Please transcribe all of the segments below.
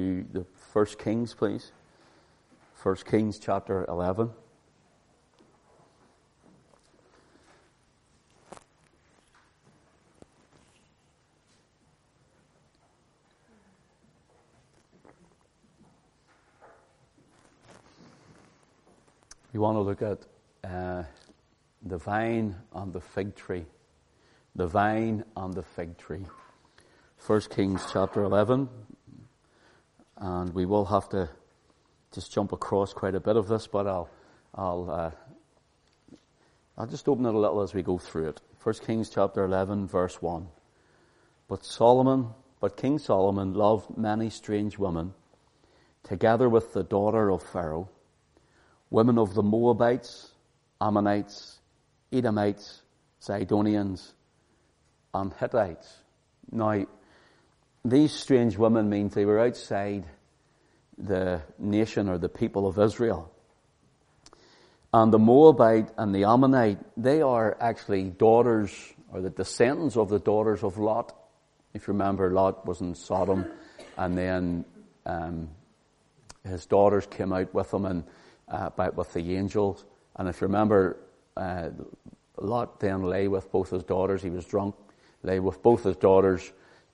the First Kings, please. First Kings chapter 11. You want to look at uh, the vine and the fig tree. The vine and the fig tree. First Kings chapter 11. And we will have to just jump across quite a bit of this, but I'll, I'll, uh, I'll just open it a little as we go through it. First Kings chapter 11 verse 1. But Solomon, but King Solomon loved many strange women, together with the daughter of Pharaoh, women of the Moabites, Ammonites, Edomites, Zidonians, and Hittites. Now, these strange women means they were outside the nation or the people of Israel. And the Moabite and the Ammonite, they are actually daughters or the descendants of the daughters of Lot. If you remember, Lot was in Sodom and then um, his daughters came out with him and uh, with the angels. And if you remember, uh, Lot then lay with both his daughters. He was drunk, lay with both his daughters,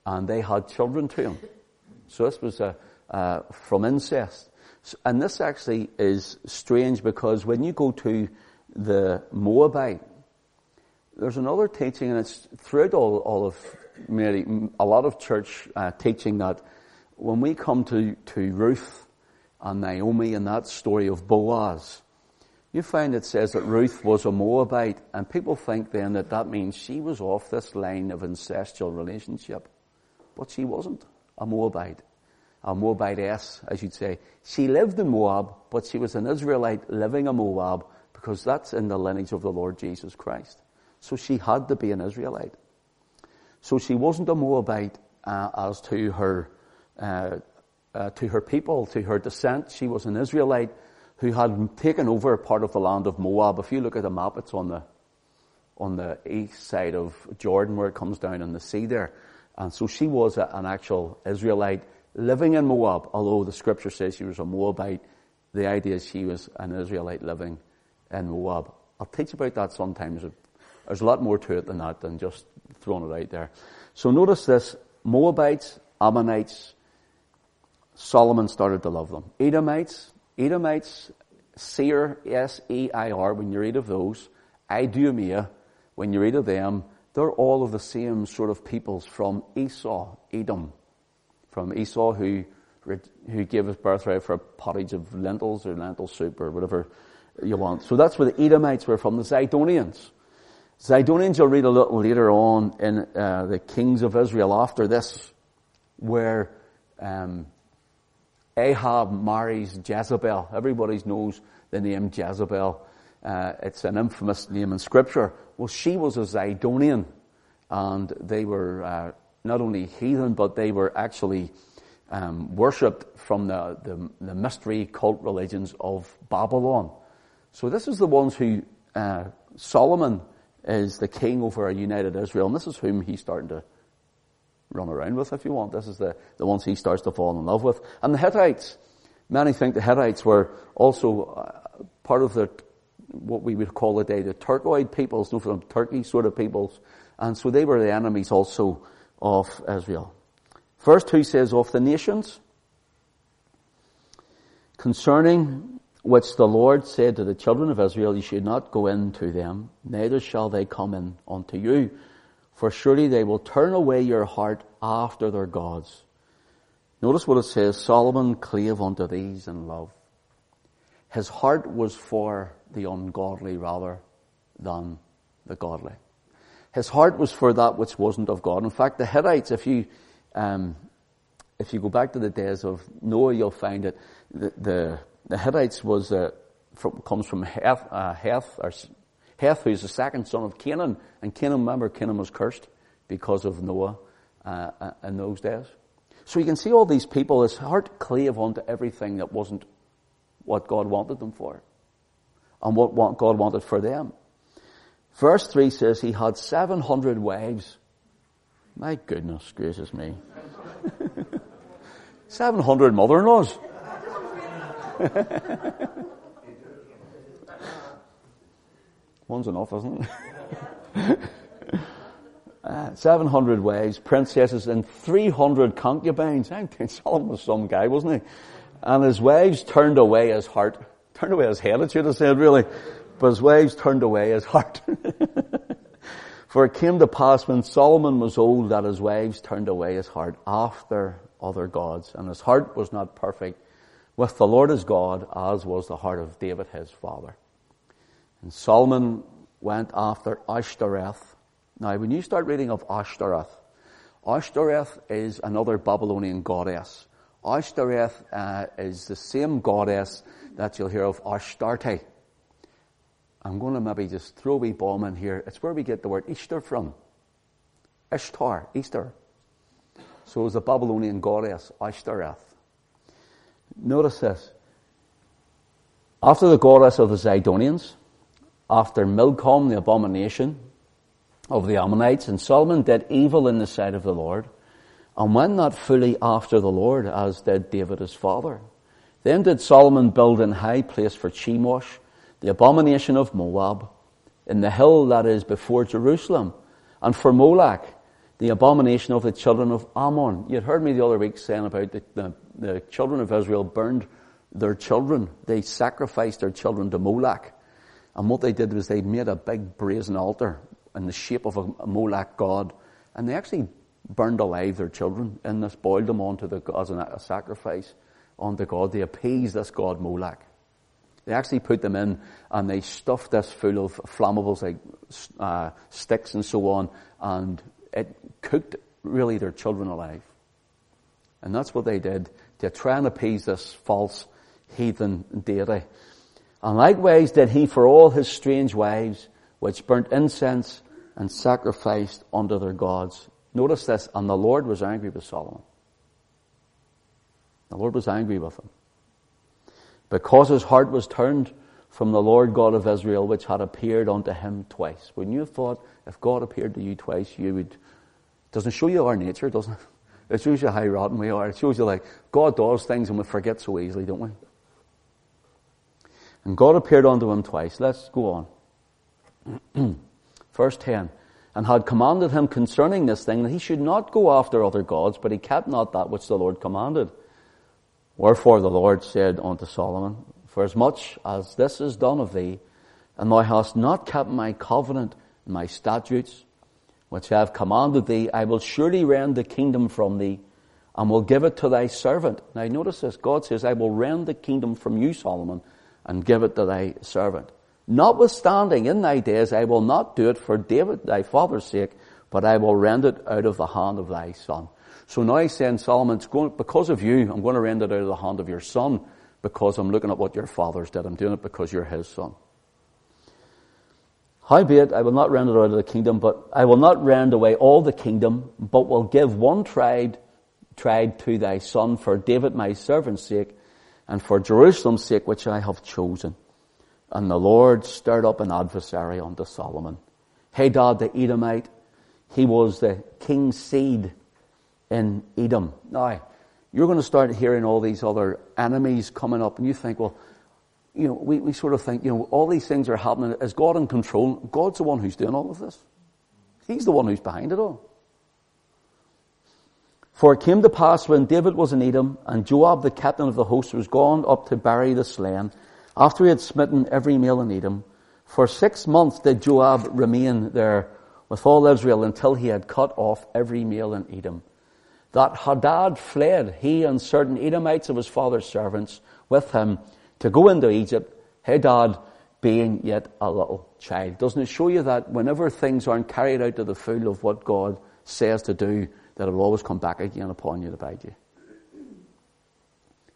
and they had children to him. So this was a, uh, from incest. And this actually is strange because when you go to the Moabite, there's another teaching, and it's throughout all, all of Mary, a lot of church uh, teaching that when we come to, to Ruth and Naomi and that story of Boaz, you find it says that Ruth was a Moabite, and people think then that that means she was off this line of incestual relationship. But she wasn't a Moabite a Moabitess, as you'd say. She lived in Moab, but she was an Israelite living in Moab because that's in the lineage of the Lord Jesus Christ. So she had to be an Israelite. So she wasn't a Moabite uh, as to her uh, uh, to her people, to her descent. She was an Israelite who had taken over part of the land of Moab. If you look at the map, it's on the on the east side of Jordan, where it comes down in the sea there. And so she was an actual Israelite living in Moab, although the scripture says she was a Moabite, the idea is she was an Israelite living in Moab. I'll teach about that sometimes. There's a lot more to it than that than just throwing it out there. So notice this, Moabites, Ammonites, Solomon started to love them. Edomites, Edomites, Seir, S-E-I-R, when you read of those, Idumea, when you read of them, they're all of the same sort of peoples from Esau, Edom from Esau who, who gave his birthright for a pottage of lentils or lentil soup or whatever you want. So that's where the Edomites were from, the Zidonians. Zidonians you'll read a little later on in uh, the kings of Israel after this, where um, Ahab marries Jezebel. Everybody knows the name Jezebel. Uh, it's an infamous name in scripture. Well, she was a Zidonian, and they were uh, not only heathen, but they were actually um, worshipped from the, the, the, mystery cult religions of Babylon. So this is the ones who uh, Solomon is the king over a united Israel, and this is whom he's starting to run around with, if you want. This is the, the ones he starts to fall in love with. And the Hittites, many think the Hittites were also uh, part of the what we would call today the Turkoid peoples, no, from Turkey sort of peoples, and so they were the enemies also of Israel. Verse 2 says, Of the nations, concerning which the Lord said to the children of Israel, You should not go in to them, neither shall they come in unto you, for surely they will turn away your heart after their gods. Notice what it says, Solomon clave unto these in love. His heart was for the ungodly rather than the godly. His heart was for that which wasn't of God. In fact, the Hittites, if you, um, if you go back to the days of Noah, you'll find that the, the, the Hittites was, uh, from, comes from Heth, uh, Heth, or Heth, who's the second son of Canaan. And Canaan, remember, Canaan was cursed because of Noah, uh, uh in those days. So you can see all these people, his heart clave onto everything that wasn't what God wanted them for. And what God wanted for them. Verse 3 says he had 700 wives. My goodness gracious me. 700 mother-in-laws. One's enough, isn't it? uh, 700 wives, princesses, and 300 concubines. I think Solomon was some guy, wasn't he? And his wives turned away his heart. Turned away his head, it should have said, really. But his wives turned away his heart. For it came to pass when Solomon was old that his wives turned away his heart after other gods, and his heart was not perfect with the Lord his God, as was the heart of David his father. And Solomon went after Ashtoreth. Now, when you start reading of Ashtoreth, Ashtoreth is another Babylonian goddess. Ashtoreth uh, is the same goddess that you'll hear of Astarte. I'm going to maybe just throw a wee bomb in here. It's where we get the word Easter from. Ishtar, Easter. So it was a Babylonian goddess, Ashtoreth. Notice this. After the goddess of the Zidonians, after Milcom, the abomination of the Ammonites, and Solomon did evil in the sight of the Lord, and went not fully after the Lord, as did David his father. Then did Solomon build an high place for Chemosh, the abomination of Moab, in the hill that is before Jerusalem, and for Moloch, the abomination of the children of Ammon. You had heard me the other week saying about the, the, the children of Israel burned their children. They sacrificed their children to Moloch. And what they did was they made a big brazen altar in the shape of a, a Moloch god. And they actually burned alive their children and this, boiled them onto the, as a, a sacrifice unto God. They appeased this god Moloch. They actually put them in and they stuffed this full of flammables like uh, sticks and so on, and it cooked really their children alive. And that's what they did to try and appease this false heathen deity. And likewise did he for all his strange wives, which burnt incense and sacrificed unto their gods. Notice this, and the Lord was angry with Solomon. The Lord was angry with him because his heart was turned from the Lord God of Israel, which had appeared unto him twice. When you thought if God appeared to you twice, you would, doesn't show you our nature, doesn't it? It shows you how rotten we are. It shows you like, God does things and we forget so easily, don't we? And God appeared unto him twice. Let's go on. Verse 10. And had commanded him concerning this thing that he should not go after other gods, but he kept not that which the Lord commanded. Wherefore the Lord said unto Solomon, For as much as this is done of thee, and thou hast not kept my covenant and my statutes, which I have commanded thee, I will surely rend the kingdom from thee, and will give it to thy servant. Now notice this, God says, I will rend the kingdom from you, Solomon, and give it to thy servant. Notwithstanding, in thy days I will not do it for David thy father's sake, but I will rend it out of the hand of thy son. So now he's saying, Solomon, going, because of you, I'm going to rend it out of the hand of your son because I'm looking at what your fathers did. I'm doing it because you're his son. Howbeit, I will not rend it out of the kingdom, but I will not rend away all the kingdom, but will give one tribe, tribe to thy son for David my servant's sake, and for Jerusalem's sake, which I have chosen. And the Lord stirred up an adversary unto Solomon. Hadad the Edomite, he was the king's seed in Edom. Now, you're going to start hearing all these other enemies coming up, and you think, well, you know, we, we sort of think, you know, all these things are happening. Is God in control? God's the one who's doing all of this. He's the one who's behind it all. For it came to pass when David was in Edom, and Joab, the captain of the host, was gone up to bury the slain, after he had smitten every male in Edom, for six months did Joab remain there with all Israel until he had cut off every male in Edom that Hadad fled, he and certain Edomites of his father's servants with him, to go into Egypt, Hadad being yet a little child. Doesn't it show you that whenever things aren't carried out to the full of what God says to do, that it will always come back again upon you to bite you?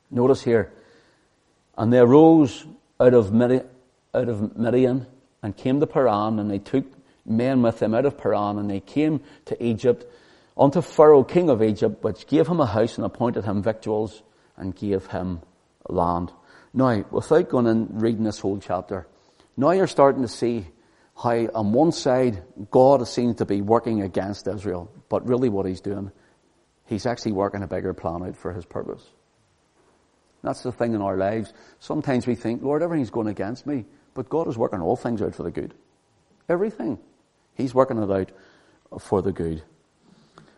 Notice here, and they arose out of Midian, out of Midian and came to Paran, and they took men with them out of Paran, and they came to Egypt, unto Pharaoh, king of Egypt, which gave him a house and appointed him victuals and gave him land. Now, without going and reading this whole chapter, now you're starting to see how on one side God seems to be working against Israel, but really what he's doing, He's actually working a bigger plan out for his purpose. That's the thing in our lives. Sometimes we think, Lord, everything's going against me, but God is working all things out for the good. Everything. He's working it out for the good.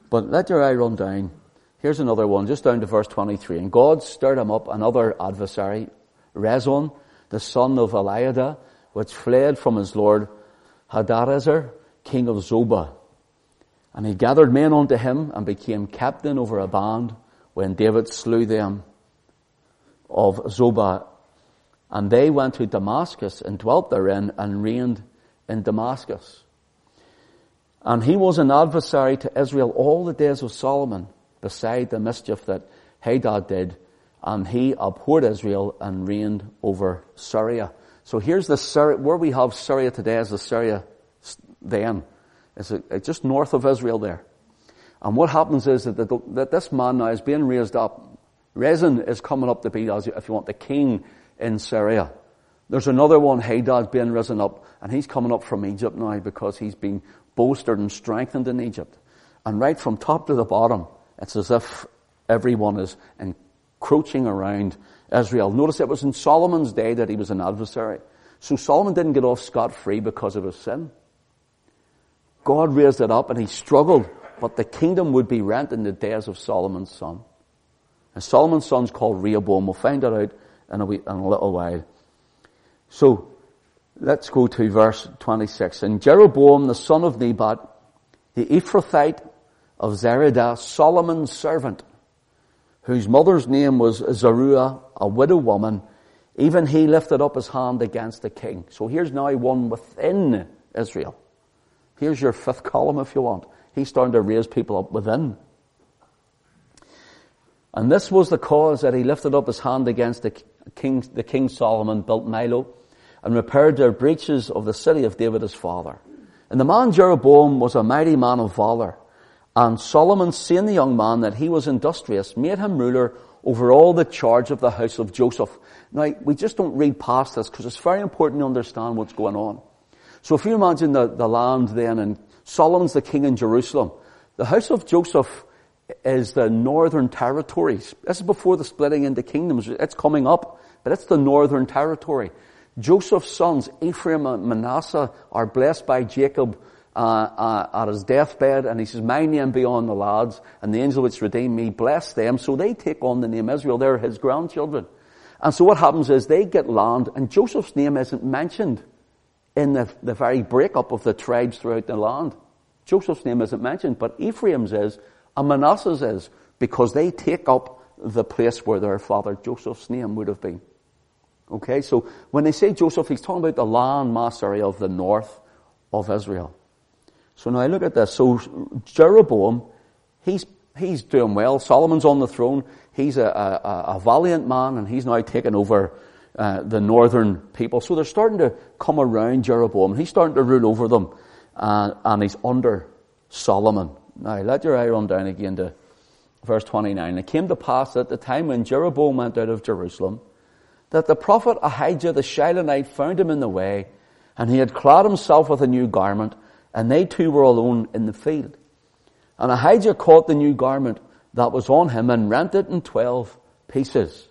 But let your eye run down. Here's another one, just down to verse 23. And God stirred him up another adversary, Rezon, the son of Eliada, which fled from his lord Hadarezer, king of Zobah. And he gathered men unto him and became captain over a band when David slew them of Zobah. And they went to Damascus and dwelt therein and reigned in Damascus. And he was an adversary to Israel all the days of Solomon, beside the mischief that Hadad did. And he abhorred Israel and reigned over Syria. So here's the Syria, where we have Syria today is the Syria then. It's just north of Israel there. And what happens is that, that this man now is being raised up. Rezin is coming up to be, as if you want, the king in Syria. There's another one, Hadad, being risen up, and he's coming up from Egypt now because he's been bolstered and strengthened in Egypt. And right from top to the bottom, it's as if everyone is encroaching around Israel. Notice it was in Solomon's day that he was an adversary. So Solomon didn't get off scot-free because of his sin. God raised it up and he struggled, but the kingdom would be rent in the days of Solomon's son. And Solomon's son's called Rehoboam. We'll find that out in a, wee, in a little while. So, let's go to verse 26. And Jeroboam, the son of Nebat, the Ephrathite of Zereda, Solomon's servant, whose mother's name was Zeruiah, a widow woman, even he lifted up his hand against the king. So here's now one within Israel. Here's your fifth column if you want. He's starting to raise people up within. And this was the cause that he lifted up his hand against the king, the king Solomon built Millo and repaired their breaches of the city of David his father. And the man Jeroboam was a mighty man of valor. And Solomon, seeing the young man that he was industrious, made him ruler over all the charge of the house of Joseph. Now, we just don't read past this because it's very important to understand what's going on. So if you imagine the, the land then, and Solomon's the king in Jerusalem, the house of Joseph is the northern territories. This is before the splitting into kingdoms. It's coming up, but it's the northern territory. Joseph's sons, Ephraim and Manasseh, are blessed by Jacob uh, uh, at his deathbed, and he says, "My name be on the lads, and the angel which redeemed me, bless them." So they take on the name Israel. They're his grandchildren, and so what happens is they get land, and Joseph's name isn't mentioned in the, the very breakup of the tribes throughout the land. Joseph's name isn't mentioned, but Ephraim's is, and Manasseh's is, because they take up the place where their father Joseph's name would have been. Okay, so when they say Joseph, he's talking about the land mass area of the north of Israel. So now I look at this. So Jeroboam, he's, he's doing well. Solomon's on the throne. He's a, a, a valiant man and he's now taken over uh, the northern people. So they're starting to come around Jeroboam. He's starting to rule over them, uh, and he's under Solomon. Now, let your eye run down again to verse 29. It came to pass at the time when Jeroboam went out of Jerusalem, that the prophet Ahijah the Shilonite found him in the way, and he had clad himself with a new garment, and they two were alone in the field. And Ahijah caught the new garment that was on him and rent it in twelve pieces.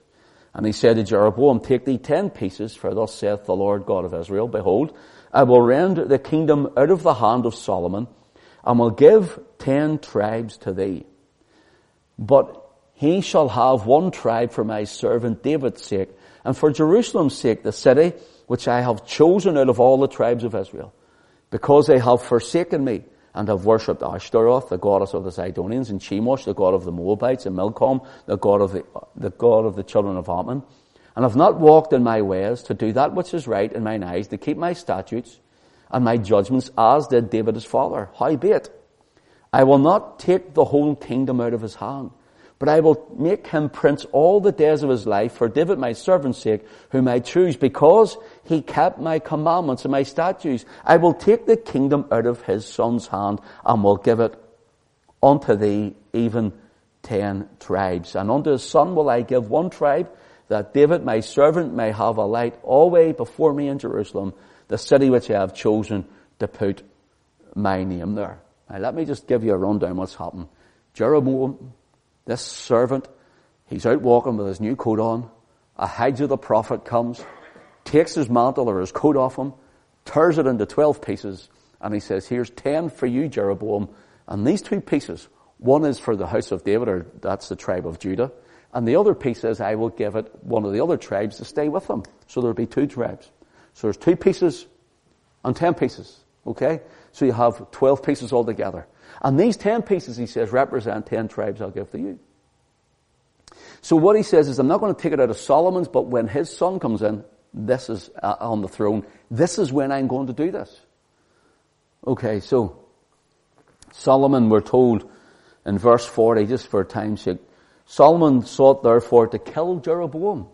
And he said to Jeroboam, Take thee ten pieces, for thus saith the Lord God of Israel, Behold, I will rend the kingdom out of the hand of Solomon, and will give ten tribes to thee. But he shall have one tribe for my servant David's sake, and for Jerusalem's sake, the city which I have chosen out of all the tribes of Israel, because they have forsaken me and have worshipped Ashtaroth, the goddess of the Zidonians, and Chemosh, the god of the Moabites, and Milcom, the god of the, the god of the children of Ammon, and have not walked in my ways to do that which is right in mine eyes, to keep my statutes and my judgments, as did David his father. Howbeit, I will not take the whole kingdom out of his hand, but I will make him prince all the days of his life for David my servant's sake, whom I choose, because he kept my commandments and my statutes. I will take the kingdom out of his son's hand and will give it unto thee, even ten tribes. And unto his son will I give one tribe, that David my servant may have a light always before me in Jerusalem, the city which I have chosen to put my name there. Now let me just give you a rundown what's happened. Jeroboam This servant, he's out walking with his new coat on. Ahijah the prophet comes, takes his mantle or his coat off him, tears it into 12 pieces, and he says, here's 10 for you, Jeroboam. And these two pieces, one is for the house of David, or that's the tribe of Judah. And the other piece is, I will give it one of the other tribes to stay with them. So there'll be two tribes. So there's two pieces and 10 pieces. Okay? So you have 12 pieces altogether. And these 10 pieces, he says, represent 10 tribes I'll give to you. So what he says is, I'm not going to take it out of Solomon's, but when his son comes in, this is uh, on the throne. This is when I'm going to do this. Okay, so Solomon, we're told in verse 40, just for time's sake, Solomon sought therefore to kill Jeroboam.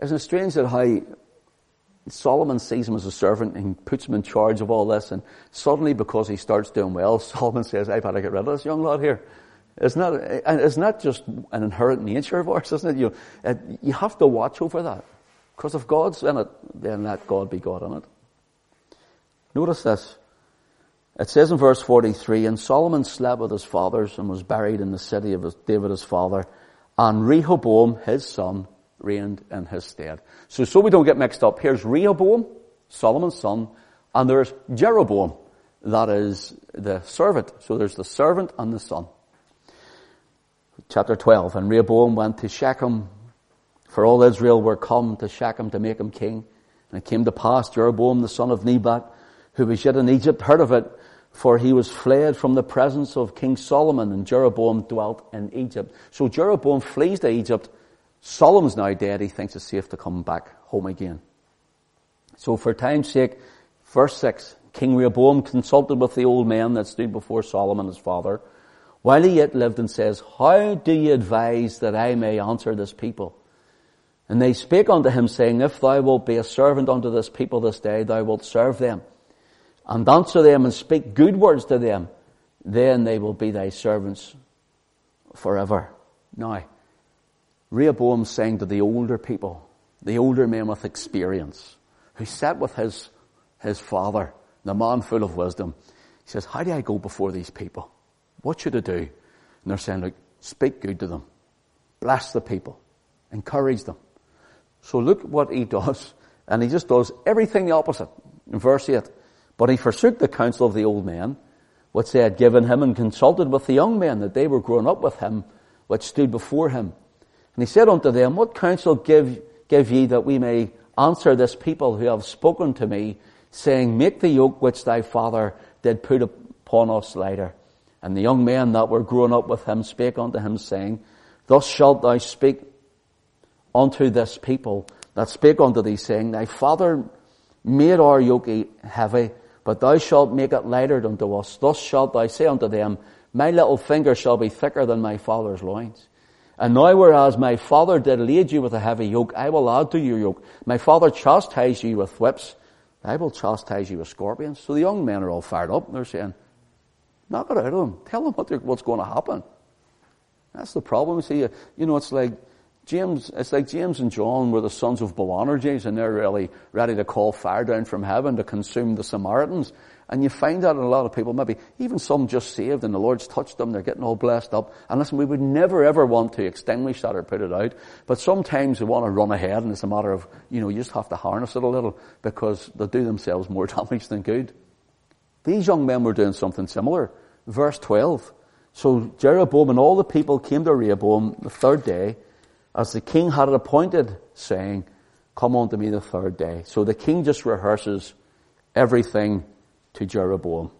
Isn't it strange that how Solomon sees him as a servant and puts him in charge of all this and suddenly because he starts doing well, Solomon says, I've got to get rid of this young lad here. It's not, it's not that just an inherent nature of ours, isn't it? You, uh, you have to watch over that. Because if God's in it, then let God be God in it. Notice this. It says in verse 43, And Solomon slept with his fathers and was buried in the city of David his father, and Rehoboam his son reigned in his stead. So, so we don't get mixed up, here's Rehoboam, Solomon's son, and there's Jeroboam, that is the servant. So there's the servant and the son. Chapter 12, and Rehoboam went to Shechem, for all Israel were come to Shechem to make him king. And it came to pass, Jeroboam the son of Nebat, who was yet in Egypt, heard of it, for he was fled from the presence of King Solomon, and Jeroboam dwelt in Egypt. So Jeroboam flees to Egypt. Solomon's now dead. He thinks it's safe to come back home again. So for time's sake, verse 6, King Rehoboam consulted with the old men that stood before Solomon his father, while he yet lived and says, How do you advise that I may answer this people? And they spake unto him saying, If thou wilt be a servant unto this people this day, thou wilt serve them and answer them and speak good words to them, then they will be thy servants forever. Now, Rehoboam saying to the older people, the older men with experience, who sat with his, his father, the man full of wisdom, he says, how do I go before these people? What should I do? And they're saying, like, speak good to them. Bless the people. Encourage them. So look what he does. And he just does everything the opposite. In verse 8, but he forsook the counsel of the old men, which they had given him, and consulted with the young men that they were grown up with him, which stood before him. And he said unto them, What counsel give, give ye that we may answer this people who have spoken to me, saying, Make the yoke which thy father did put upon us lighter. And the young men that were grown up with him spake unto him, saying, Thus shalt thou speak unto this people that spake unto thee, saying, Thy father made our yoke heavy, but thou shalt make it lighter unto us. Thus shalt thou say unto them, My little finger shall be thicker than my father's loins. And now whereas my father did lead you with a heavy yoke, I will add to your yoke. My father chastised you with whips, I will chastise you with scorpions. So the young men are all fired up. And they're saying, knock it out of them. Tell them what what's going to happen. That's the problem. See, you know, it's like James, it's like James and John were the sons of Boanerges and they're really ready to call fire down from heaven to consume the Samaritans. And you find that in a lot of people, maybe even some just saved and the Lord's touched them, they're getting all blessed up. And listen, we would never ever want to extinguish that or put it out. But sometimes we want to run ahead and it's a matter of, you know, you just have to harness it a little because they do themselves more damage than good. These young men were doing something similar. Verse 12. So Jeroboam and all the people came to Rehoboam the third day as the king had it appointed, saying, Come unto me the third day. So the king just rehearses everything to Jeroboam.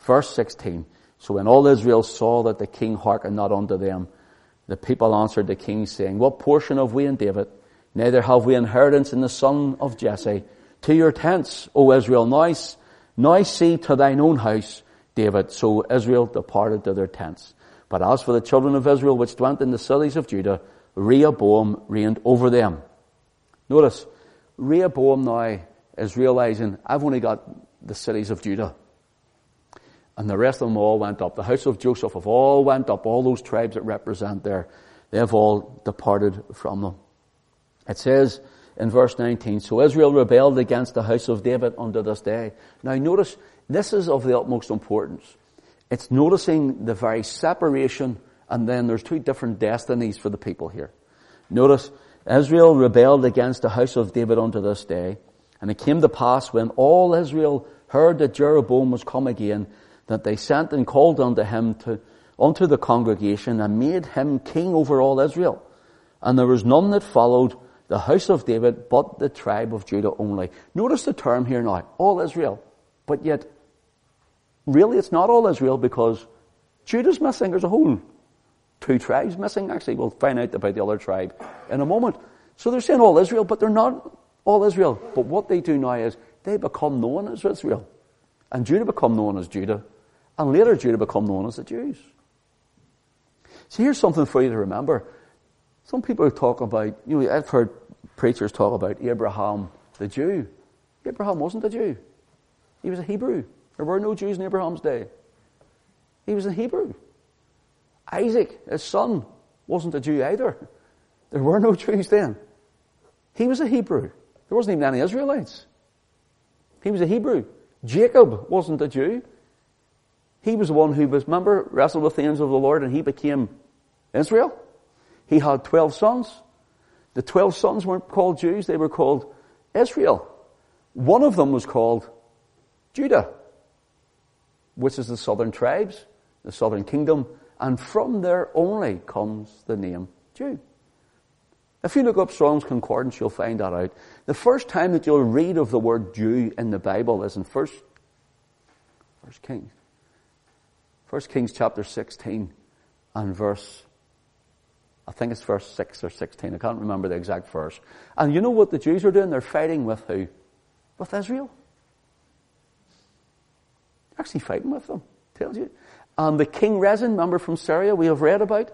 Verse 16. So when all Israel saw that the king hearkened not unto them, the people answered the king, saying, What portion have we in David? Neither have we inheritance in the son of Jesse. To your tents, O Israel, now, now see to thine own house, David. So Israel departed to their tents. But as for the children of Israel which dwelt in the cities of Judah, Rehoboam reigned over them. Notice, Rehoboam now is realizing, I've only got the cities of Judah. And the rest of them all went up. The house of Joseph have all went up. All those tribes that represent there, they've all departed from them. It says in verse 19, So Israel rebelled against the house of David unto this day. Now notice, this is of the utmost importance. It's noticing the very separation and then there's two different destinies for the people here. Notice, Israel rebelled against the house of David unto this day. And it came to pass when all Israel heard that Jeroboam was come again, that they sent and called unto him to, unto the congregation and made him king over all Israel. And there was none that followed the house of David, but the tribe of Judah only. Notice the term here now, all Israel. But yet, really it's not all Israel because Judah's missing. There's a whole two tribes missing actually. We'll find out about the other tribe in a moment. So they're saying all Israel, but they're not all Israel. But what they do now is they become known as Israel. And Judah become known as Judah. And later Judah become known as the Jews. So here's something for you to remember. Some people talk about, you know, I've heard preachers talk about Abraham the Jew. Abraham wasn't a Jew. He was a Hebrew. There were no Jews in Abraham's day. He was a Hebrew. Isaac, his son, wasn't a Jew either. There were no Jews then. He was a Hebrew. There wasn't even any Israelites. He was a Hebrew. Jacob wasn't a Jew. He was the one who was, remember, wrestled with the angel of the Lord and he became Israel. He had 12 sons. The 12 sons weren't called Jews, they were called Israel. One of them was called Judah, which is the southern tribes, the southern kingdom, and from there only comes the name Jew. If you look up Strong's Concordance, you'll find that out. The first time that you'll read of the word Jew in the Bible is in First, First Kings. First Kings chapter 16 and verse I think it's verse 6 or 16. I can't remember the exact verse. And you know what the Jews are doing? They're fighting with who? With Israel. Actually fighting with them. Tells you. And the king Rezin, remember from Syria, we have read about.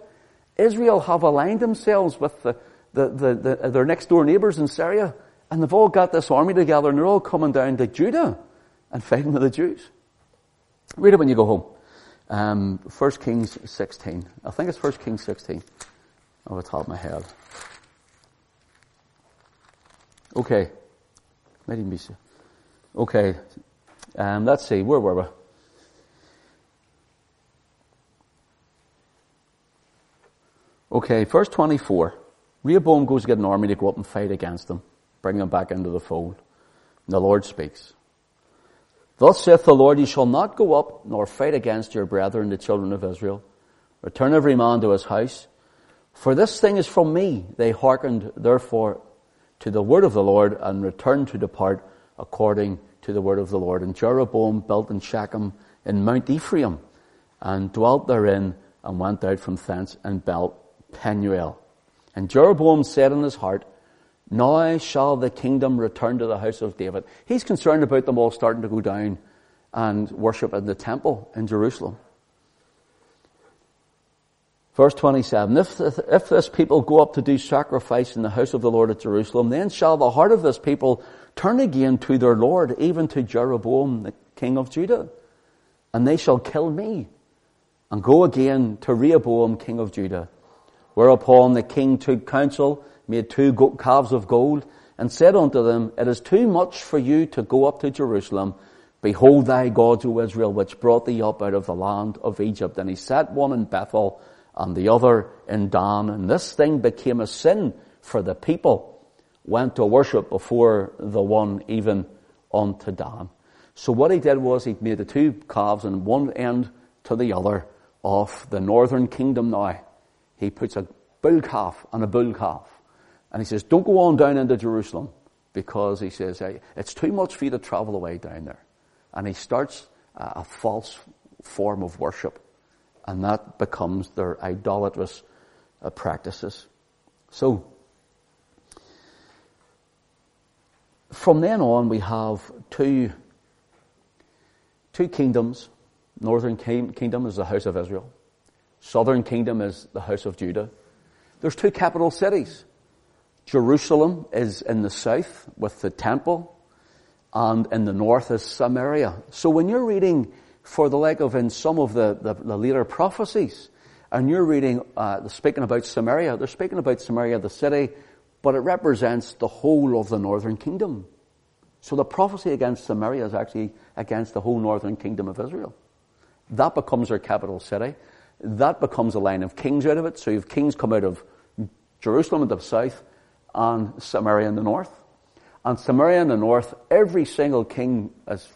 Israel have aligned themselves with the, the, the, the, their next door neighbours in Syria. And they've all got this army together and they're all coming down to Judah and fighting with the Jews. Read it when you go home. Um, 1 Kings 16. I think it's 1 Kings 16 off the top of my head. Okay. Maybe be so. Okay. Um, let's see. Where were we? Okay, verse 24. Rehoboam goes to get an army to go up and fight against them, bring them back into the fold. And the Lord speaks. Thus saith the Lord, ye shall not go up nor fight against your brethren, the children of Israel. Return every man to his house. For this thing is from me. They hearkened therefore to the word of the Lord and returned to depart according to the word of the Lord. And Jeroboam built in Shechem in Mount Ephraim and dwelt therein and went out from thence and built Penuel. And Jeroboam said in his heart, Now shall the kingdom return to the house of David. He's concerned about them all starting to go down and worship in the temple in Jerusalem. Verse 27, if, if this people go up to do sacrifice in the house of the Lord at Jerusalem, then shall the heart of this people turn again to their Lord, even to Jeroboam, the king of Judah. And they shall kill me, and go again to Rehoboam, king of Judah. Whereupon the king took counsel, made two calves of gold, and said unto them, It is too much for you to go up to Jerusalem. Behold thy gods, O Israel, which brought thee up out of the land of Egypt. And he set one in Bethel, and the other in Dan. And this thing became a sin for the people went to worship before the one even unto Dan. So what he did was he made the two calves and one end to the other of the northern kingdom now. He puts a bull calf and a bull calf. And he says, don't go on down into Jerusalem because he says, hey, it's too much for you to travel away down there. And he starts a false form of worship and that becomes their idolatrous uh, practices. So, from then on, we have two, two kingdoms. Northern kingdom is the house of Israel. Southern kingdom is the house of Judah. There's two capital cities. Jerusalem is in the south with the temple, and in the north is Samaria. So when you're reading for the like of in some of the, the, the later prophecies. And you're reading, uh, speaking about Samaria. They're speaking about Samaria, the city, but it represents the whole of the northern kingdom. So the prophecy against Samaria is actually against the whole northern kingdom of Israel. That becomes their capital city. That becomes a line of kings out of it. So you have kings come out of Jerusalem in the south and Samaria in the north. And Samaria in the north, every single king, as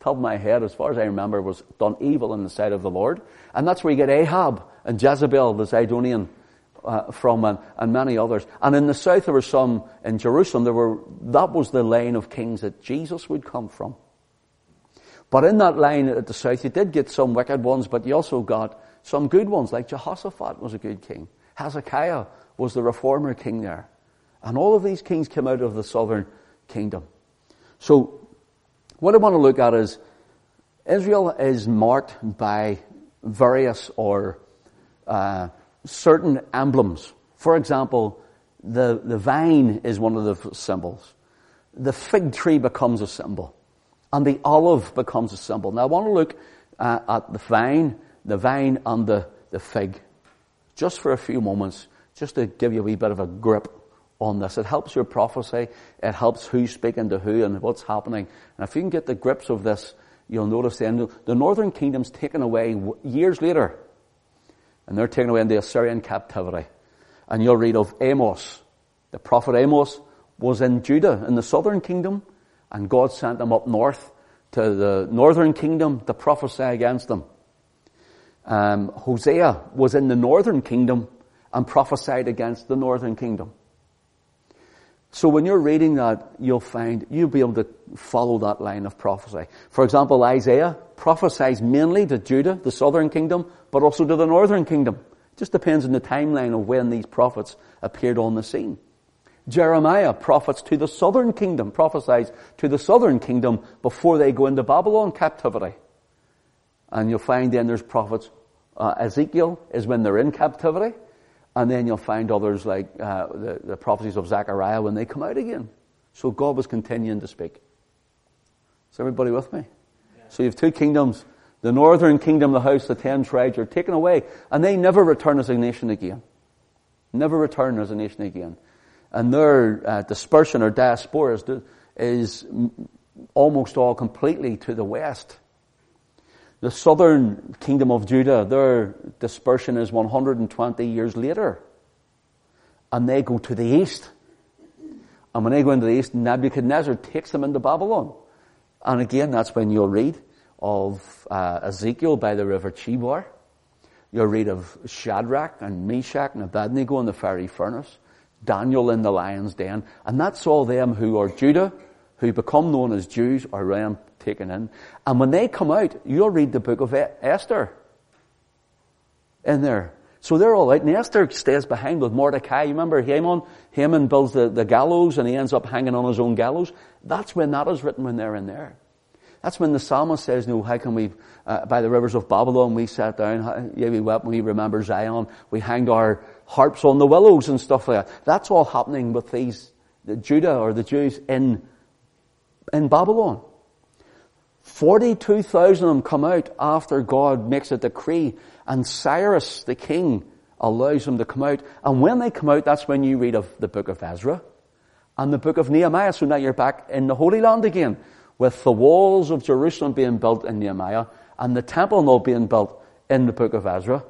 top of my head, as far as I remember, was done evil in the sight of the Lord. And that's where you get Ahab and Jezebel, the Zidonian, uh, from and, and, many others. And in the south there were some in Jerusalem. There were that was the line of kings that Jesus would come from. But in that line at the south, you did get some wicked ones, but you also got some good ones, like Jehoshaphat was a good king. Hezekiah was the reformer king there. And all of these kings came out of the southern kingdom. So, what I want to look at is Israel is marked by various or uh, certain emblems. For example, the, the vine is one of the symbols. The fig tree becomes a symbol. And the olive becomes a symbol. Now I want to look uh, at the vine, the vine and the, the fig. Just for a few moments, just to give you a wee bit of a grip on this. It helps your prophecy. It helps who's speaking to who and what's happening. And if you can get the grips of this, you'll notice then the northern kingdom's taken away years later and they're taken away into Assyrian captivity. And you'll read of Amos. The prophet Amos was in Judah, in the southern kingdom, and God sent him up north to the northern kingdom to prophesy against them. Um, Hosea was in the northern kingdom and prophesied against the northern kingdom. So when you're reading that, you'll find, you'll be able to follow that line of prophecy. For example, Isaiah prophesies mainly to Judah, the southern kingdom, but also to the northern kingdom. It just depends on the timeline of when these prophets appeared on the scene. Jeremiah prophets to the southern kingdom, prophesies to the southern kingdom before they go into Babylon captivity. And you'll find then there's prophets, uh, Ezekiel is when they're in captivity. And then you'll find others like uh, the, the prophecies of Zechariah when they come out again. So God was continuing to speak. Is everybody with me? Yeah. So you have two kingdoms. The northern kingdom, the house, the ten tribes are taken away. And they never return as a nation again. Never return as a nation again. And their uh, dispersion or diaspora is, is almost all completely to the west. The southern kingdom of Judah, their dispersion is 120 years later. And they go to the east. And when they go into the east, Nebuchadnezzar takes them into Babylon. And again, that's when you'll read of uh, Ezekiel by the river Chebar. You'll read of Shadrach and Meshach and Abednego in the fiery furnace. Daniel in the lion's den. And that's all them who are Judah, who become known as Jews, are them taken in. And when they come out, you'll read the book of Esther in there. So they're all out. And Esther stays behind with Mordecai. You remember Haman? Haman builds the, the gallows and he ends up hanging on his own gallows. That's when that is written when they're in there. That's when the psalmist says, no, how can we, uh, by the rivers of Babylon, we sat down, yeah, we wept we remember Zion, we hanged our harps on the willows and stuff like that. That's all happening with these, the Judah or the Jews in, in Babylon. 42,000 of them come out after God makes a decree and Cyrus, the king, allows them to come out. And when they come out, that's when you read of the book of Ezra and the book of Nehemiah. So now you're back in the Holy Land again with the walls of Jerusalem being built in Nehemiah and the temple now being built in the book of Ezra.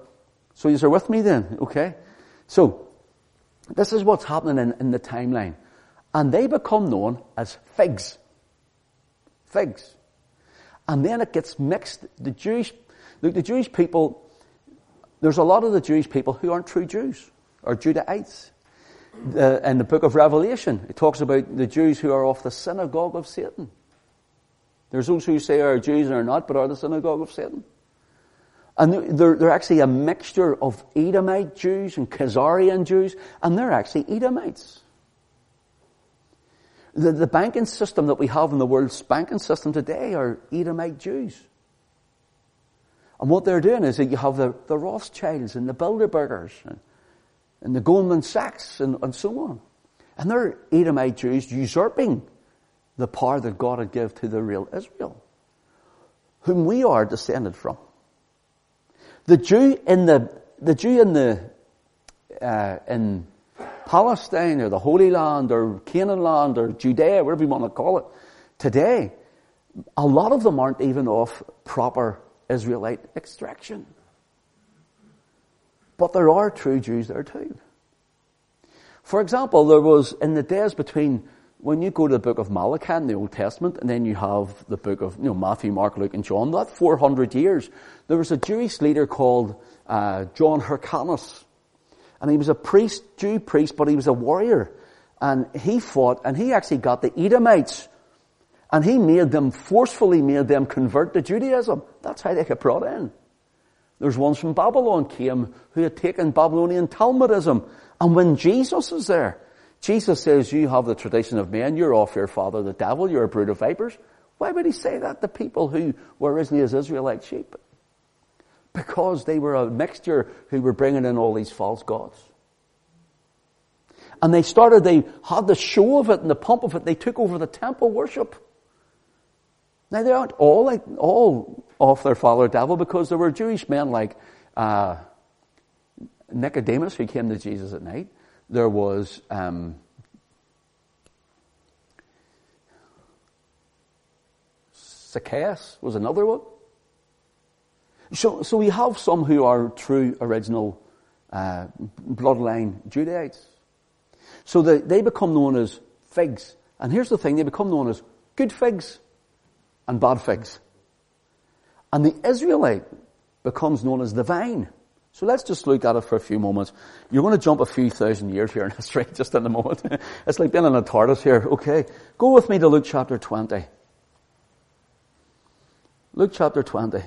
So you are with me then, okay? So, this is what's happening in, in the timeline. And they become known as figs. Figs. And then it gets mixed. The Jewish, look, the Jewish people, there's a lot of the Jewish people who aren't true Jews, or Judahites. Uh, in the book of Revelation, it talks about the Jews who are of the synagogue of Satan. There's those who say are Jews and are not, but are the synagogue of Satan. And they're, they're actually a mixture of Edomite Jews and Khazarian Jews, and they're actually Edomites. The, the banking system that we have in the world's banking system today are Edomite Jews. And what they're doing is that you have the, the Rothschilds and the Bilderbergers and, and the Goldman Sachs and, and so on. And they're Edomite Jews usurping the power that God had given to the real Israel, whom we are descended from. The Jew in the, the Jew in the, uh, in Palestine or the Holy Land or Canaan land or Judea, whatever you want to call it, today, a lot of them aren't even of proper Israelite extraction. But there are true Jews there too. For example, there was in the days between when you go to the book of Malachi in the Old Testament, and then you have the book of you know Matthew, Mark, Luke, and John. That 400 years, there was a Jewish leader called uh, John Hyrcanus, and he was a priest, Jew priest, but he was a warrior, and he fought, and he actually got the Edomites, and he made them forcefully made them convert to Judaism. That's how they got brought in. There's ones from Babylon came who had taken Babylonian Talmudism, and when Jesus is there, Jesus says, you have the tradition of men, you're off your father the devil, you're a brood of vipers. Why would he say that to people who were originally as Israelite sheep? Because they were a mixture who were bringing in all these false gods. And they started, they had the show of it and the pomp of it. They took over the temple worship. Now they aren't all like, all off their father devil because there were Jewish men like, uh, Nicodemus who came to Jesus at night. There was, um, Zacchaeus was another one. So, so we have some who are true original uh, bloodline Judaites. So they, they become known as figs. And here's the thing, they become known as good figs and bad figs. And the Israelite becomes known as the vine. So let's just look at it for a few moments. You're going to jump a few thousand years here in history just in a moment. it's like being in a TARDIS here. Okay. Go with me to Luke chapter 20. Luke chapter 20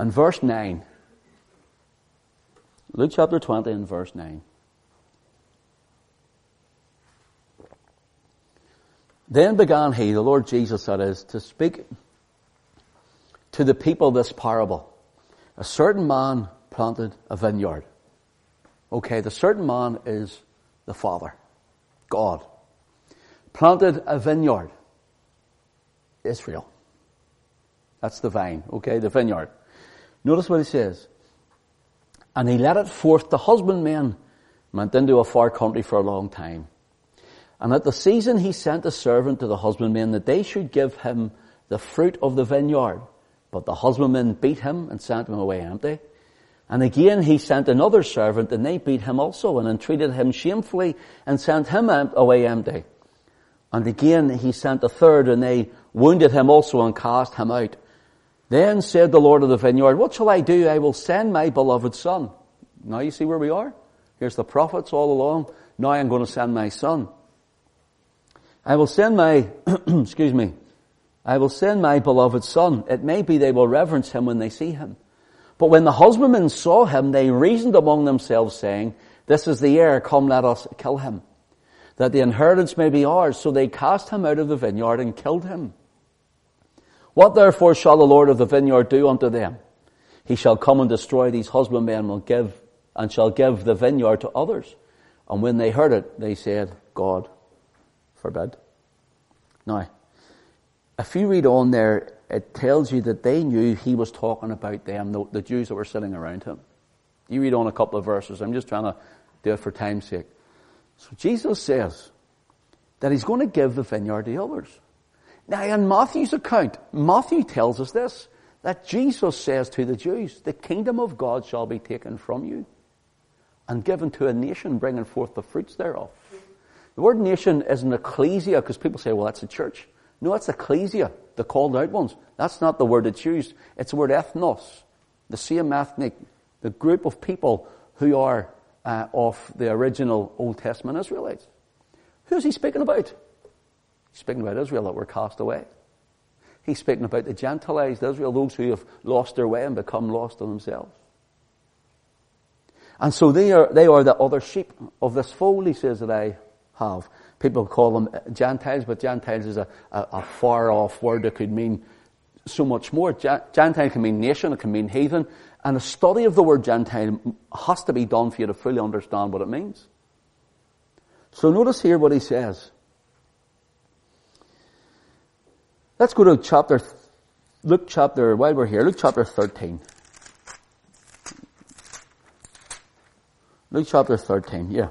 and verse 9. Luke chapter 20 and verse 9. Then began he, the Lord Jesus that is, to speak to the people this parable. A certain man planted a vineyard. Okay, the certain man is the Father, God. Planted a vineyard. Israel. That's the vine, okay, the vineyard. Notice what he says. And he let it forth. The husbandmen went into a far country for a long time. And at the season he sent a servant to the husbandmen that they should give him the fruit of the vineyard. But the husbandmen beat him and sent him away empty. And again he sent another servant and they beat him also and entreated him shamefully and sent him away empty. And again he sent a third and they wounded him also and cast him out. Then said the Lord of the vineyard, what shall I do? I will send my beloved son. Now you see where we are? Here's the prophets all along. Now I'm going to send my son. I will send my, excuse me, I will send my beloved son. It may be they will reverence him when they see him. But when the husbandmen saw him, they reasoned among themselves saying, this is the heir, come let us kill him. That the inheritance may be ours. So they cast him out of the vineyard and killed him. What therefore shall the Lord of the vineyard do unto them? He shall come and destroy these husbandmen will give, and shall give the vineyard to others. And when they heard it, they said, God forbid. Now, if you read on there, it tells you that they knew he was talking about them, the, the Jews that were sitting around him. You read on a couple of verses. I'm just trying to do it for time's sake. So Jesus says that he's going to give the vineyard to others. Now in Matthew's account, Matthew tells us this, that Jesus says to the Jews, the kingdom of God shall be taken from you and given to a nation bringing forth the fruits thereof. The word nation is an ecclesia because people say, well, that's a church. No, it's ecclesia, the called out ones. That's not the word it's used. It's the word ethnos, the same ethnic, the group of people who are uh, of the original Old Testament Israelites. Who's he speaking about? He's speaking about Israel that were cast away. He's speaking about the Gentilized Israel, those who have lost their way and become lost to themselves. And so they are, they are the other sheep of this fold, he says, that I have. People call them Gentiles, but Gentiles is a, a, a far off word that could mean so much more. Gentile can mean nation, it can mean heathen, and a study of the word Gentile has to be done for you to fully understand what it means. So notice here what he says. Let's go to chapter, Luke chapter, while we're here, Luke chapter 13. Luke chapter 13, yeah.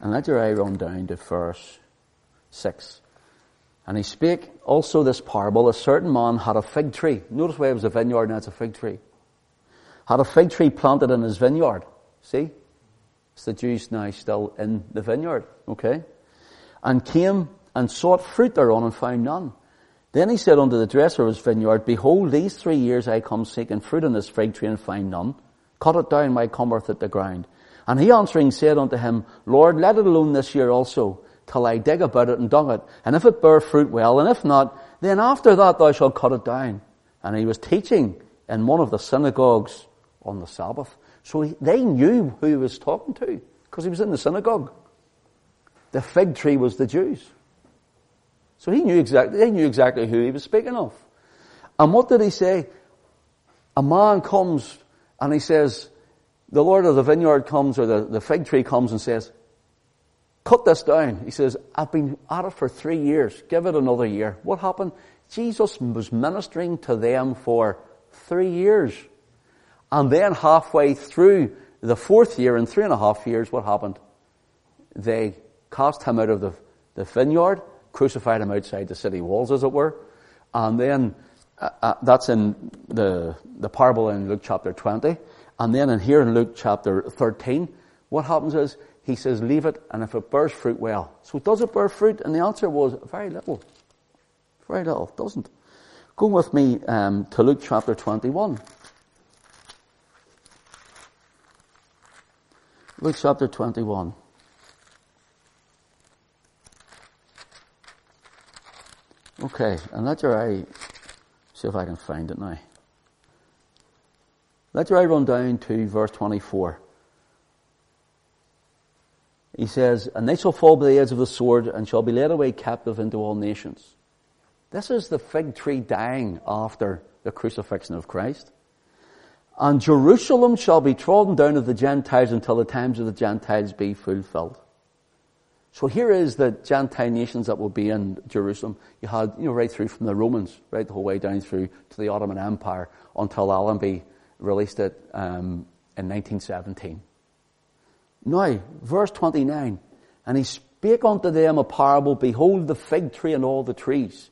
And let your eye run down to verse 6. And he spake also this parable, a certain man had a fig tree. Notice where it was a vineyard and it's a fig tree. Had a fig tree planted in his vineyard. See? It's the Jews now still in the vineyard. Okay? And came and sought fruit thereon and found none. Then he said unto the dresser of his vineyard, Behold, these three years I come seeking fruit in this fig tree and find none. Cut it down, my cometh at the ground. And he answering said unto him, Lord, let it alone this year also till I dig about it and dung it. And if it bear fruit, well, and if not, then after that thou shalt cut it down. And he was teaching in one of the synagogues on the Sabbath. So he, they knew who he was talking to, because he was in the synagogue. The fig tree was the Jews. So he knew exactly, they knew exactly who he was speaking of. And what did he say? A man comes and he says, the Lord of the vineyard comes, or the, the fig tree comes and says, cut this down. He says, I've been at it for three years. Give it another year. What happened? Jesus was ministering to them for three years. And then halfway through the fourth year, in three and a half years, what happened? They cast him out of the, the vineyard, crucified him outside the city walls, as it were. And then, uh, uh, that's in the, the parable in Luke chapter 20. And then in here in Luke chapter 13, what happens is he says, leave it, and if it bears fruit, well. So does it bear fruit? And the answer was, very little. Very little. Doesn't. Go with me um, to Luke chapter 21. Luke chapter 21. Okay, and your eye, see if I can find it now. Your eye run down to verse 24. He says, And they shall fall by the edge of the sword and shall be led away captive into all nations. This is the fig tree dying after the crucifixion of Christ. And Jerusalem shall be trodden down of the Gentiles until the times of the Gentiles be fulfilled. So here is the Gentile nations that will be in Jerusalem. You had, you know, right through from the Romans, right the whole way down through to the Ottoman Empire until Allenby released it um, in 1917. Now, verse 29, and he spake unto them a parable, behold the fig tree and all the trees.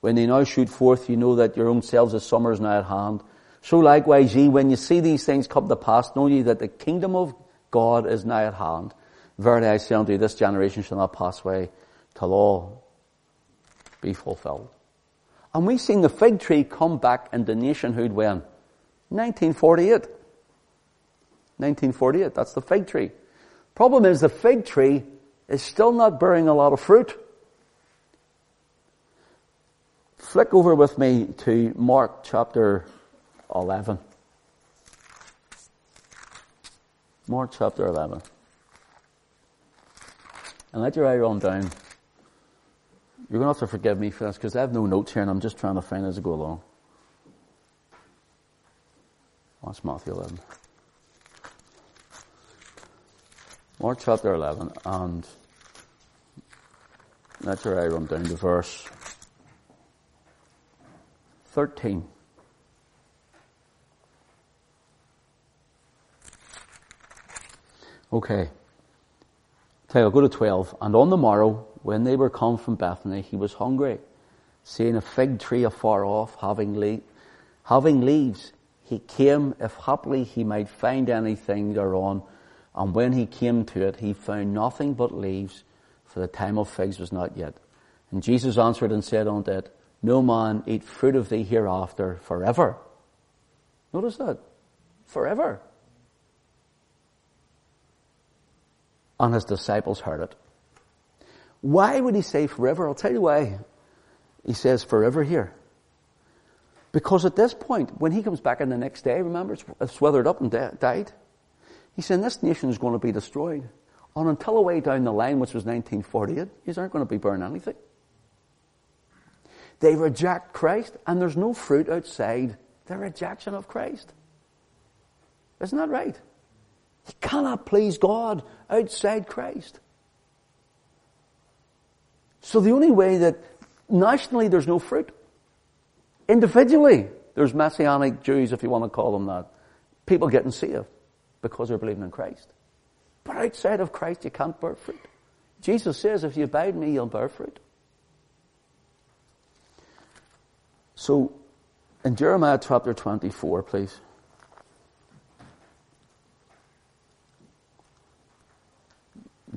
When they now shoot forth, you know that your own selves as summer is now at hand. So likewise ye, when you see these things come to pass, know ye that the kingdom of God is nigh at hand. Verily I say unto you, this generation shall not pass away till all be fulfilled. And we've seen the fig tree come back into nationhood when? 1948. 1948, that's the fig tree. Problem is the fig tree is still not bearing a lot of fruit. Flick over with me to Mark chapter 11. Mark chapter 11. And let your eye run down. You're going to have to forgive me for this because I have no notes here and I'm just trying to find as I go along. Oh, that's Matthew 11. Mark chapter 11 and let your eye run down to verse 13. Okay. Tell you, go to 12. And on the morrow, when they were come from Bethany, he was hungry, seeing a fig tree afar off, having, le- having leaves. He came, if haply he might find anything thereon, and when he came to it, he found nothing but leaves, for the time of figs was not yet. And Jesus answered and said unto it, No man eat fruit of thee hereafter forever. Notice that. Forever. And his disciples heard it. Why would he say forever? I'll tell you why he says forever here. Because at this point, when he comes back in the next day, remember, it's withered up and died. He said, this nation is going to be destroyed. And until a way down the line, which was 1948, you aren't going to be burning anything. They reject Christ, and there's no fruit outside their rejection of Christ. Isn't that right? You cannot please God outside Christ. So the only way that nationally there's no fruit. Individually, there's Messianic Jews, if you want to call them that. People getting saved because they're believing in Christ. But outside of Christ, you can't bear fruit. Jesus says, if you abide in me, you'll bear fruit. So, in Jeremiah chapter 24, please.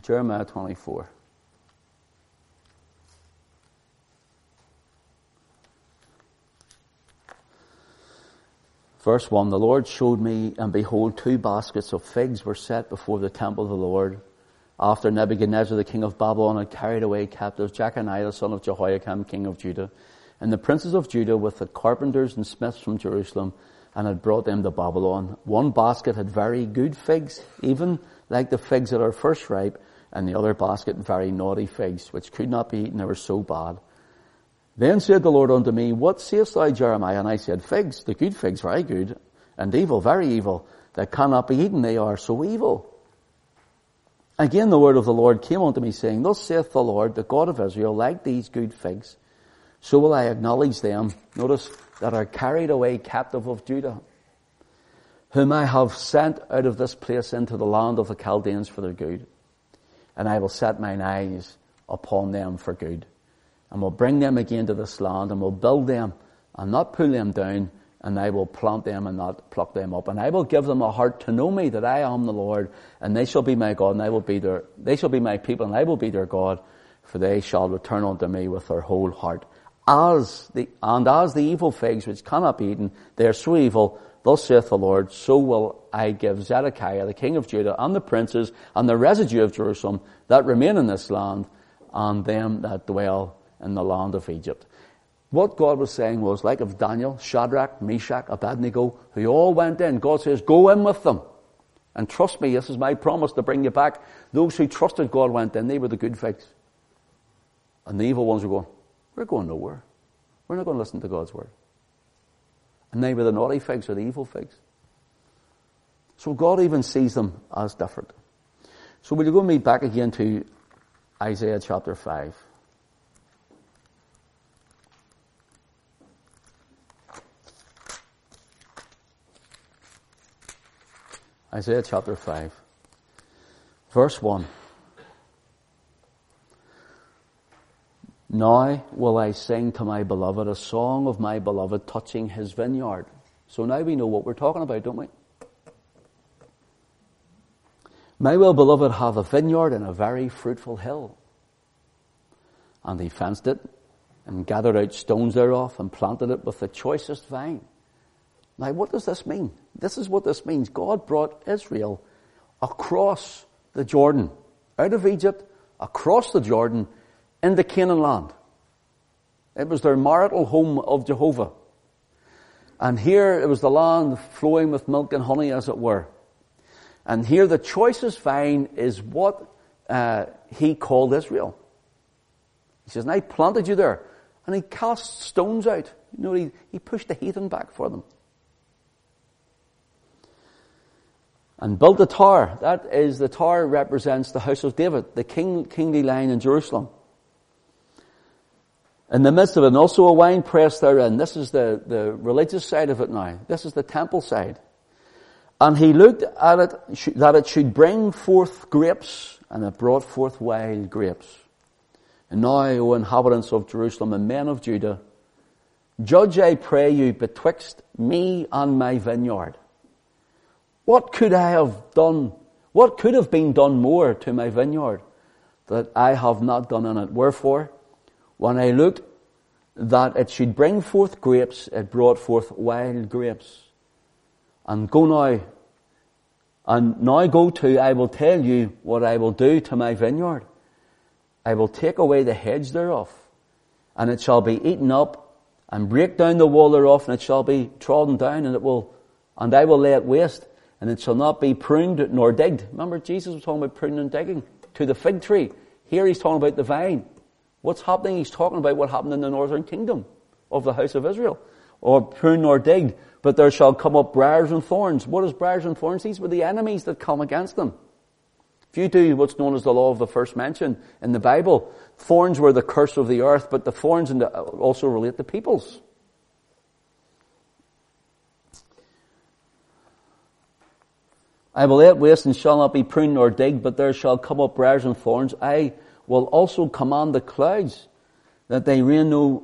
Jeremiah 24. Verse 1 The Lord showed me, and behold, two baskets of figs were set before the temple of the Lord. After Nebuchadnezzar, the king of Babylon, had carried away captives Jeconiah, the son of Jehoiakim, king of Judah, and the princes of Judah with the carpenters and smiths from Jerusalem, and had brought them to Babylon. One basket had very good figs, even like the figs that are first ripe, and the other basket very naughty figs, which could not be eaten, they were so bad. Then said the Lord unto me, What sayest thou, Jeremiah? And I said, Figs, the good figs, very good, and evil, very evil, that cannot be eaten, they are so evil. Again the word of the Lord came unto me, saying, Thus saith the Lord, the God of Israel, like these good figs, so will I acknowledge them, notice, that are carried away captive of Judah, whom I have sent out of this place into the land of the Chaldeans for their good. And I will set mine eyes upon them for good and will bring them again to this land and will build them and not pull them down and I will plant them and not pluck them up. And I will give them a heart to know me that I am the Lord and they shall be my God and I will be their, they shall be my people and I will be their God for they shall return unto me with their whole heart. As the, and as the evil figs which cannot be eaten, they are so evil, thus saith the Lord, so will I give Zedekiah, the king of Judah, and the princes, and the residue of Jerusalem that remain in this land, and them that dwell in the land of Egypt. What God was saying was, like of Daniel, Shadrach, Meshach, Abednego, who all went in, God says, go in with them. And trust me, this is my promise to bring you back. Those who trusted God went in, they were the good figs. And the evil ones were going, we're going nowhere. We're not going to listen to God's word. And they were the naughty figs or the evil figs. So God even sees them as different. So will you go me back again to Isaiah chapter 5? Isaiah chapter 5, verse 1. Now will I sing to my beloved a song of my beloved touching his vineyard. So now we know what we're talking about, don't we? My well beloved have a vineyard in a very fruitful hill. And he fenced it and gathered out stones thereof and planted it with the choicest vine. Now, what does this mean? This is what this means. God brought Israel across the Jordan, out of Egypt, across the Jordan, into Canaan land. It was their marital home of Jehovah. And here it was the land flowing with milk and honey, as it were. And here the choicest vine is what uh, he called Israel. He says, and I planted you there. And he cast stones out. You know, he, he pushed the heathen back for them. and built a tower. That is, the tower represents the house of David, the king, kingly line in Jerusalem. In the midst of it, and also a wine press therein. This is the, the religious side of it now. This is the temple side. And he looked at it, that it should bring forth grapes, and it brought forth wild grapes. And now, O inhabitants of Jerusalem and men of Judah, judge I pray you betwixt me and my vineyard. What could I have done? What could have been done more to my vineyard that I have not done in it? Wherefore, when I looked that it should bring forth grapes, it brought forth wild grapes. And go now, and now go to, I will tell you what I will do to my vineyard. I will take away the hedge thereof, and it shall be eaten up, and break down the wall thereof, and it shall be trodden down, and it will, and I will lay it waste, and it shall not be pruned nor digged. Remember, Jesus was talking about pruning and digging to the fig tree. Here he's talking about the vine. What's happening? He's talking about what happened in the northern kingdom of the house of Israel. Oh, or prune nor digged, but there shall come up briars and thorns. What is briars and thorns? These were the enemies that come against them. If you do what's known as the law of the first mention in the Bible, thorns were the curse of the earth, but the thorns also relate to peoples. I will it waste and shall not be pruned nor digged, but there shall come up briars and thorns. I will also command the clouds that they rain no,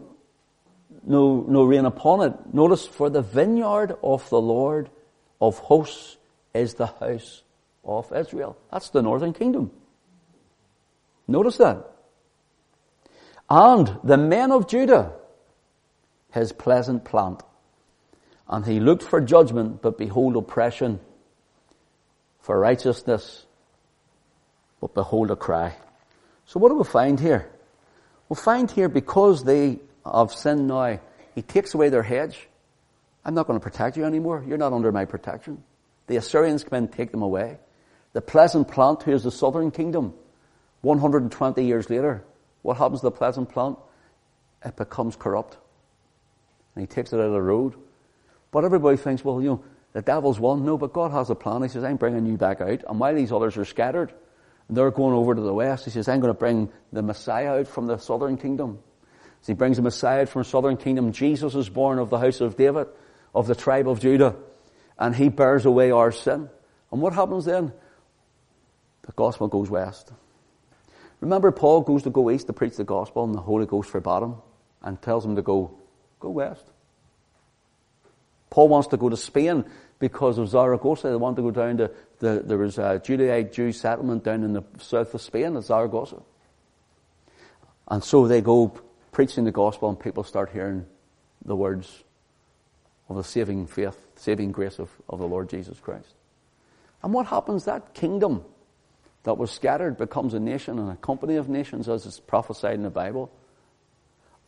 no, no rain upon it. Notice, for the vineyard of the Lord of hosts is the house of Israel. That's the northern kingdom. Notice that. And the men of Judah, his pleasant plant. And he looked for judgment, but behold oppression, for righteousness, but behold a cry. So what do we find here? We find here because they have sinned now, he takes away their hedge. I'm not going to protect you anymore. You're not under my protection. The Assyrians come and take them away. The pleasant plant, who is the southern kingdom, 120 years later, what happens to the pleasant plant? It becomes corrupt. And he takes it out of the road. But everybody thinks, well, you know, the devil's won. No, but God has a plan. He says, I'm bringing you back out. And while these others are scattered, and they're going over to the west, he says, I'm going to bring the Messiah out from the southern kingdom. So he brings the Messiah out from the southern kingdom. Jesus is born of the house of David, of the tribe of Judah. And he bears away our sin. And what happens then? The gospel goes west. Remember, Paul goes to go east to preach the gospel, and the Holy Ghost forbade him and tells him to go, go west. Paul wants to go to Spain because of Zaragoza. They want to go down to the, there was a Judaite Jew settlement down in the south of Spain at Zaragoza. And so they go preaching the gospel and people start hearing the words of the saving faith, saving grace of, of the Lord Jesus Christ. And what happens? That kingdom that was scattered becomes a nation and a company of nations as is prophesied in the Bible.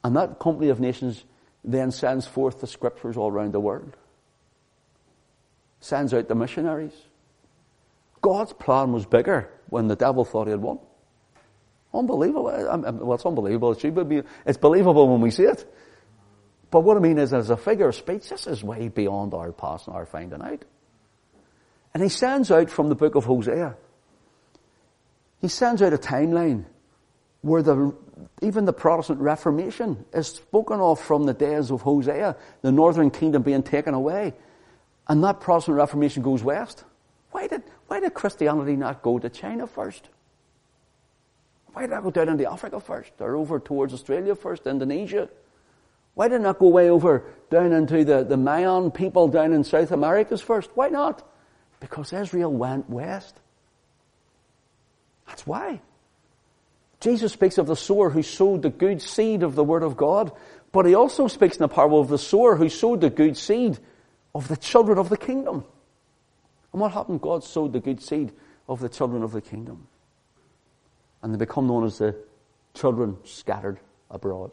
And that company of nations then sends forth the scriptures all around the world. Sends out the missionaries. God's plan was bigger when the devil thought he had won. Unbelievable. Well, it's unbelievable. It's believable when we see it. But what I mean is, as a figure of speech, this is way beyond our past and our finding out. And he sends out from the book of Hosea he sends out a timeline where the, even the Protestant Reformation is spoken of from the days of Hosea, the northern kingdom being taken away. And that Protestant Reformation goes west. Why did, why did Christianity not go to China first? Why did I go down into Africa first? Or over towards Australia first, Indonesia? Why did it not go way over down into the, the Mayan people down in South Americas first? Why not? Because Israel went west. That's why. Jesus speaks of the sower who sowed the good seed of the Word of God, but he also speaks in the parable of the sower who sowed the good seed of the children of the kingdom. And what happened? God sowed the good seed of the children of the kingdom. And they become known as the children scattered abroad.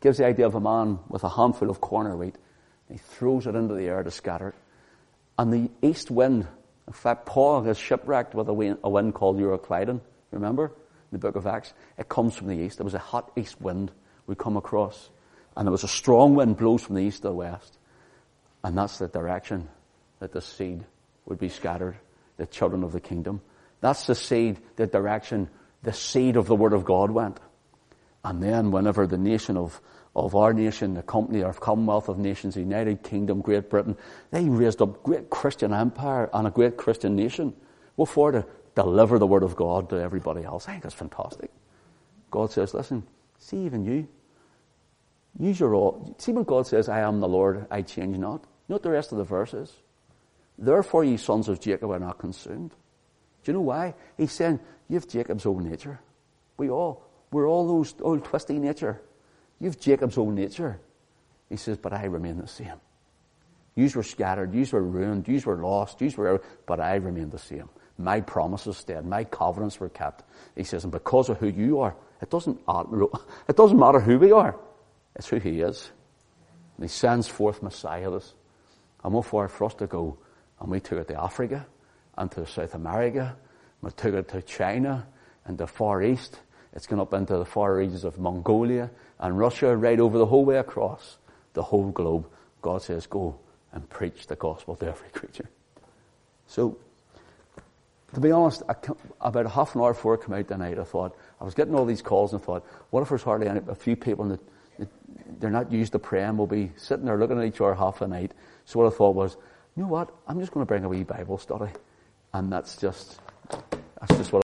Gives the idea of a man with a handful of corn or wheat. He throws it into the air to scatter it. And the east wind in fact, Paul is shipwrecked with a wind, called Euroclydon. Remember? The book of Acts. It comes from the east. There was a hot east wind we come across. And there was a strong wind blows from the east to the west. And that's the direction that the seed would be scattered, the children of the kingdom. That's the seed, the direction the seed of the word of God went. And then whenever the nation of of our nation, the company, our Commonwealth of Nations, United Kingdom, Great Britain, they raised up a great Christian empire and a great Christian nation. What for? To deliver the word of God to everybody else. I think that's fantastic. God says, listen, see even you. Use your all. See when God says, I am the Lord, I change not. What the rest of the verse is? Therefore, ye sons of Jacob are not consumed. Do you know why? He's saying, you have Jacob's own nature. We all, we're all those old twisty nature. You've Jacob's own nature. He says, but I remain the same. Yous were scattered, yous were ruined, yous were lost, yous were, but I remain the same. My promises stayed, my covenants were kept. He says, and because of who you are, it doesn't, it doesn't matter who we are. It's who he is. And he sends forth Messiah. And what for for us to go? And we took it to Africa and to South America. We took it to China and the Far East. It's gone up into the far regions of Mongolia and Russia, right over the whole way across the whole globe. God says, go and preach the gospel to every creature. So, to be honest, about half an hour before I came out tonight, I thought, I was getting all these calls and I thought, what if there's hardly any, a few people that, they're not used to praying, we'll be sitting there looking at each other half the night. So what I thought was, you know what, I'm just going to bring a wee Bible study. And that's just, that's just what